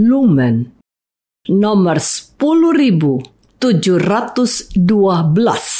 Lumen nomor 10712.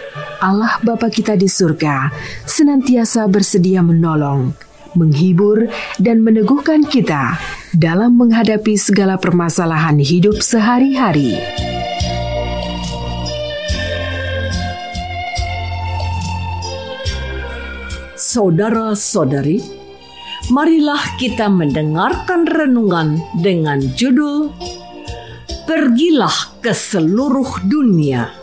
Allah Bapa kita di surga senantiasa bersedia menolong, menghibur, dan meneguhkan kita dalam menghadapi segala permasalahan hidup sehari-hari. Saudara-saudari, marilah kita mendengarkan renungan dengan judul Pergilah ke seluruh dunia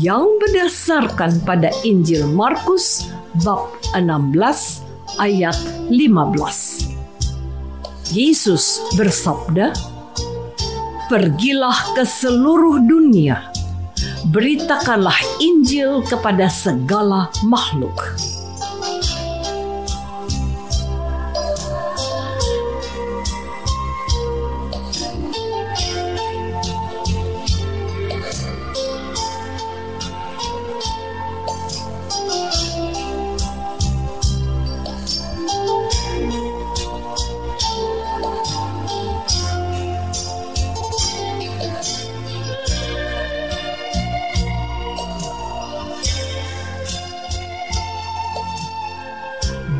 yang berdasarkan pada Injil Markus bab 16 ayat 15. Yesus bersabda, "Pergilah ke seluruh dunia, beritakanlah Injil kepada segala makhluk."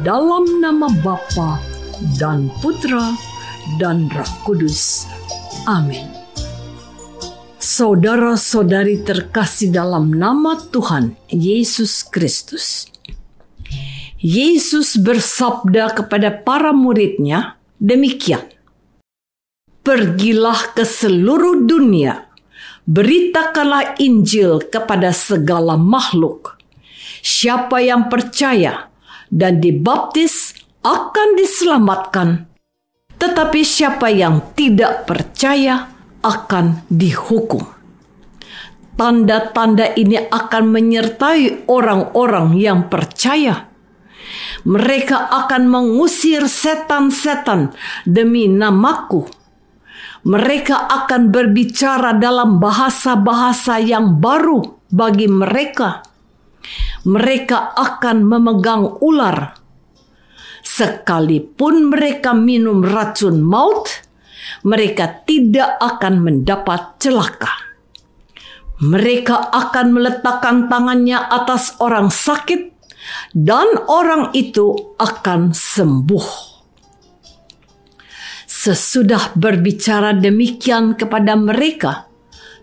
Dalam nama Bapa dan Putra dan Roh Kudus. Amin. Saudara-saudari terkasih dalam nama Tuhan Yesus Kristus. Yesus bersabda kepada para muridnya demikian. Pergilah ke seluruh dunia, beritakanlah Injil kepada segala makhluk. Siapa yang percaya dan dibaptis akan diselamatkan. Tetapi siapa yang tidak percaya akan dihukum. Tanda-tanda ini akan menyertai orang-orang yang percaya. Mereka akan mengusir setan-setan demi namaku. Mereka akan berbicara dalam bahasa-bahasa yang baru bagi mereka mereka akan memegang ular. Sekalipun mereka minum racun maut, mereka tidak akan mendapat celaka. Mereka akan meletakkan tangannya atas orang sakit, dan orang itu akan sembuh. Sesudah berbicara demikian kepada mereka,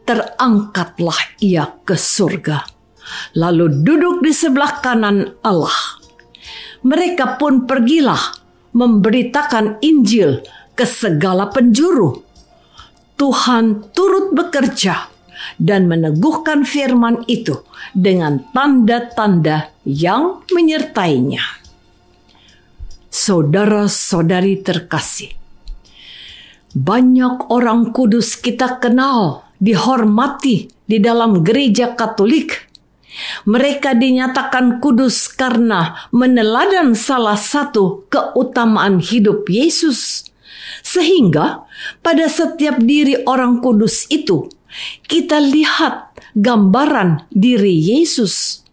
terangkatlah ia ke surga lalu duduk di sebelah kanan Allah. Mereka pun pergilah memberitakan Injil ke segala penjuru. Tuhan turut bekerja dan meneguhkan firman itu dengan tanda-tanda yang menyertainya. Saudara-saudari terkasih, banyak orang kudus kita kenal, dihormati di dalam gereja Katolik mereka dinyatakan kudus karena meneladan salah satu keutamaan hidup Yesus. Sehingga pada setiap diri orang kudus itu kita lihat gambaran diri Yesus.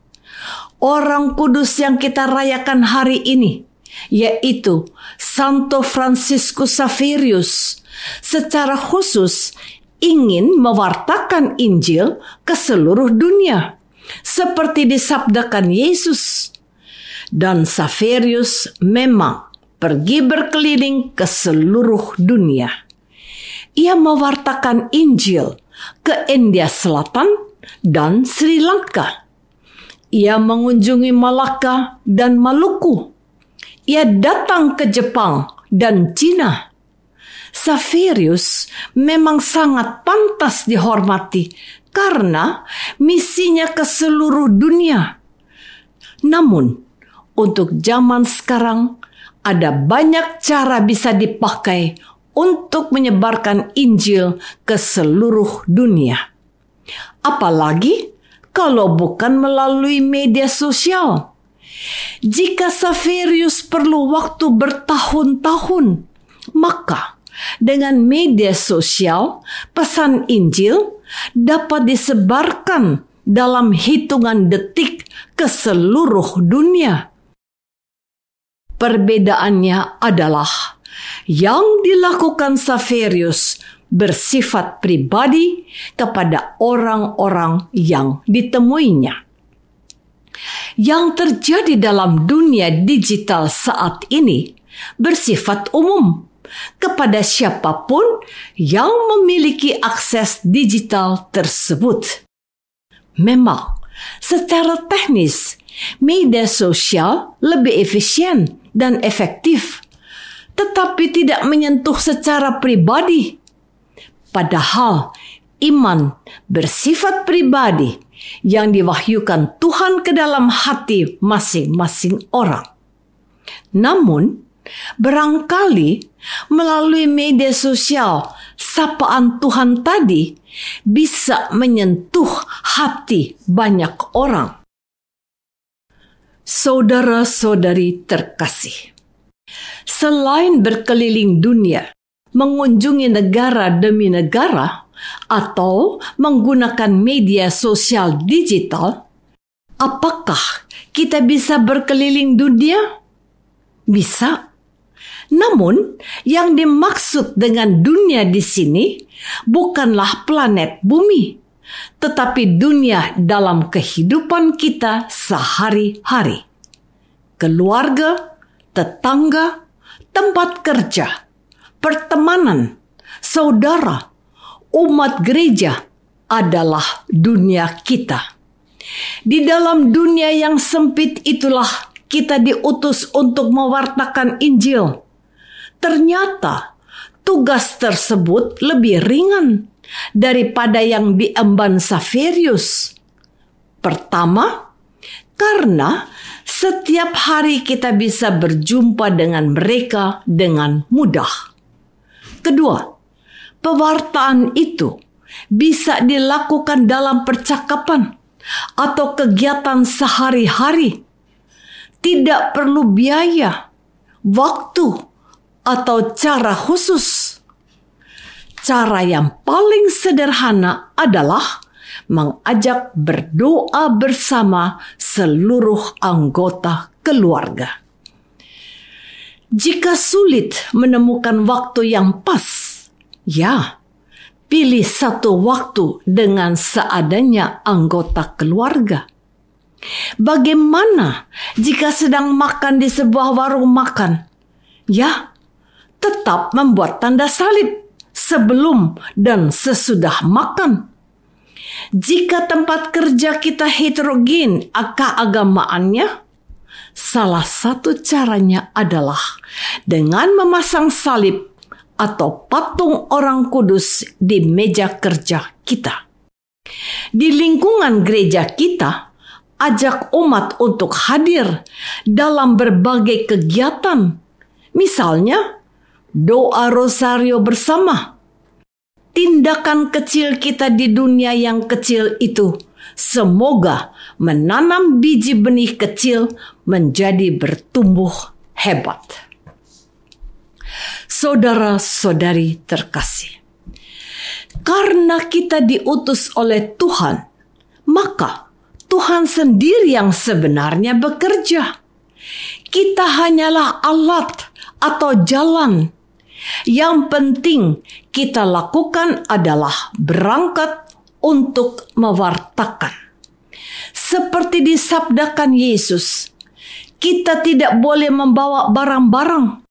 orang kudus yang kita rayakan hari ini, yaitu Santo Franciscus Saverius, secara khusus ingin mewartakan Injil ke seluruh dunia, seperti disabdakan Yesus. Dan Saverius memang pergi berkeliling ke seluruh dunia. Ia mewartakan Injil ke India Selatan dan Sri Lanka. Ia mengunjungi Malaka dan Maluku. Ia datang ke Jepang dan Cina. Saverius memang sangat pantas dihormati karena misinya ke seluruh dunia. Namun, untuk zaman sekarang ada banyak cara bisa dipakai untuk menyebarkan Injil ke seluruh dunia. Apalagi kalau bukan melalui media sosial. Jika Saverius perlu waktu bertahun-tahun, maka dengan media sosial, pesan Injil dapat disebarkan dalam hitungan detik ke seluruh dunia. Perbedaannya adalah yang dilakukan Saverius bersifat pribadi kepada orang-orang yang ditemuinya. Yang terjadi dalam dunia digital saat ini bersifat umum kepada siapa pun yang memiliki akses digital tersebut. Memang, secara teknis, media sosial lebih efisien dan efektif tetapi tidak menyentuh secara pribadi. Padahal iman bersifat pribadi yang diwahyukan Tuhan ke dalam hati masing-masing orang. Namun, barangkali melalui media sosial, sapaan Tuhan tadi bisa menyentuh hati banyak orang. Saudara-saudari terkasih, Selain berkeliling dunia, mengunjungi negara demi negara, atau menggunakan media sosial digital, apakah kita bisa berkeliling dunia? Bisa. Namun, yang dimaksud dengan dunia di sini bukanlah planet bumi, tetapi dunia dalam kehidupan kita sehari-hari. Keluarga, tetangga, tempat kerja, pertemanan, saudara, umat gereja adalah dunia kita. Di dalam dunia yang sempit itulah kita diutus untuk mewartakan Injil. Ternyata tugas tersebut lebih ringan daripada yang diemban Saverius. Pertama, karena setiap hari kita bisa berjumpa dengan mereka dengan mudah. Kedua, pewartaan itu bisa dilakukan dalam percakapan atau kegiatan sehari-hari. Tidak perlu biaya, waktu, atau cara khusus. Cara yang paling sederhana adalah mengajak berdoa bersama seluruh anggota keluarga. Jika sulit menemukan waktu yang pas, ya, pilih satu waktu dengan seadanya anggota keluarga. Bagaimana jika sedang makan di sebuah warung makan? Ya, tetap membuat tanda salib sebelum dan sesudah makan jika tempat kerja kita heterogen keagamaannya, salah satu caranya adalah dengan memasang salib atau patung orang kudus di meja kerja kita. Di lingkungan gereja kita, ajak umat untuk hadir dalam berbagai kegiatan. Misalnya, doa rosario bersama tindakan kecil kita di dunia yang kecil itu semoga menanam biji benih kecil menjadi bertumbuh hebat. Saudara-saudari terkasih, karena kita diutus oleh Tuhan, maka Tuhan sendiri yang sebenarnya bekerja. Kita hanyalah alat atau jalan. Yang penting kita lakukan adalah berangkat untuk mewartakan. Seperti disabdakan Yesus, kita tidak boleh membawa barang-barang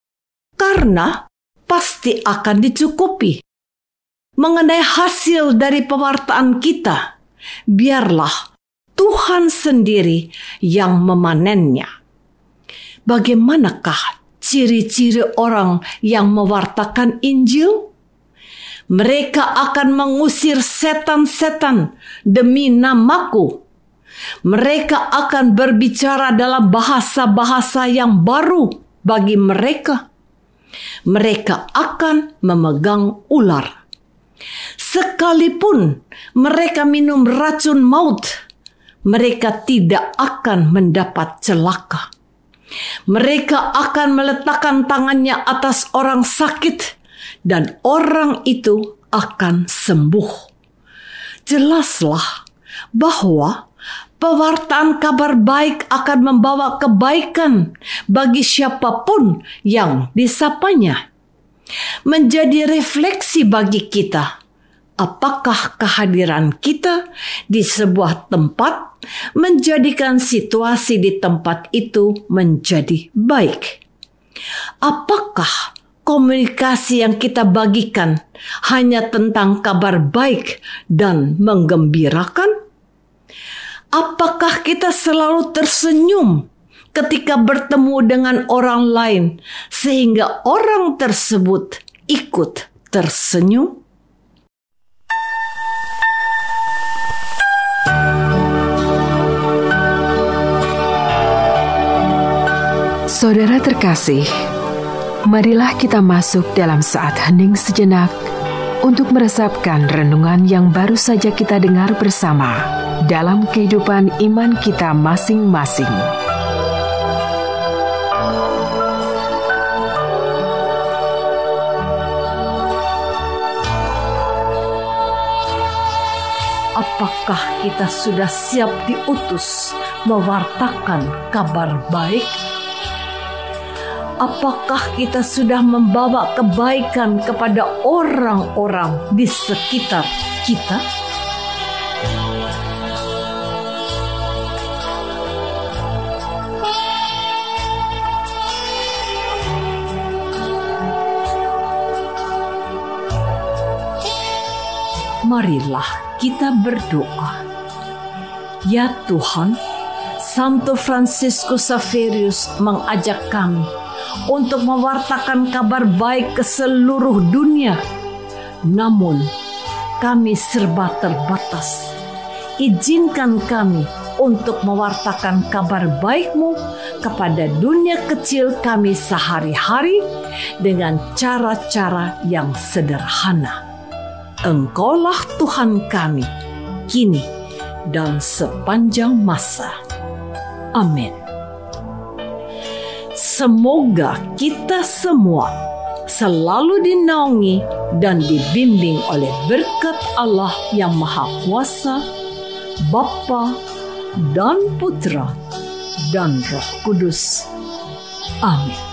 karena pasti akan dicukupi. Mengenai hasil dari pewartaan kita, biarlah Tuhan sendiri yang memanennya. Bagaimanakah ciri-ciri orang yang mewartakan Injil? Mereka akan mengusir setan-setan demi namaku. Mereka akan berbicara dalam bahasa-bahasa yang baru bagi mereka. Mereka akan memegang ular. Sekalipun mereka minum racun maut, mereka tidak akan mendapat celaka. Mereka akan meletakkan tangannya atas orang sakit, dan orang itu akan sembuh. Jelaslah bahwa pewartaan kabar baik akan membawa kebaikan bagi siapa pun yang disapanya. Menjadi refleksi bagi kita apakah kehadiran kita di sebuah tempat menjadikan situasi di tempat itu menjadi baik? Apakah komunikasi yang kita bagikan hanya tentang kabar baik dan menggembirakan? Apakah kita selalu tersenyum ketika bertemu dengan orang lain, sehingga orang tersebut ikut tersenyum? Saudara terkasih, marilah kita masuk dalam saat hening sejenak untuk meresapkan renungan yang baru saja kita dengar bersama dalam kehidupan iman kita masing-masing. Apakah kita sudah siap diutus mewartakan kabar baik? Apakah kita sudah membawa kebaikan kepada orang-orang di sekitar kita? Marilah kita berdoa. Ya Tuhan, Santo Franciscus Saverius mengajak kami untuk mewartakan kabar baik ke seluruh dunia. Namun, kami serba terbatas. Izinkan kami untuk mewartakan kabar baikmu kepada dunia kecil kami sehari-hari dengan cara-cara yang sederhana. Engkaulah Tuhan kami, kini dan sepanjang masa. Amin. Semoga kita semua selalu dinaungi dan dibimbing oleh berkat Allah yang Maha Kuasa, Bapa dan Putra dan Roh Kudus. Amin.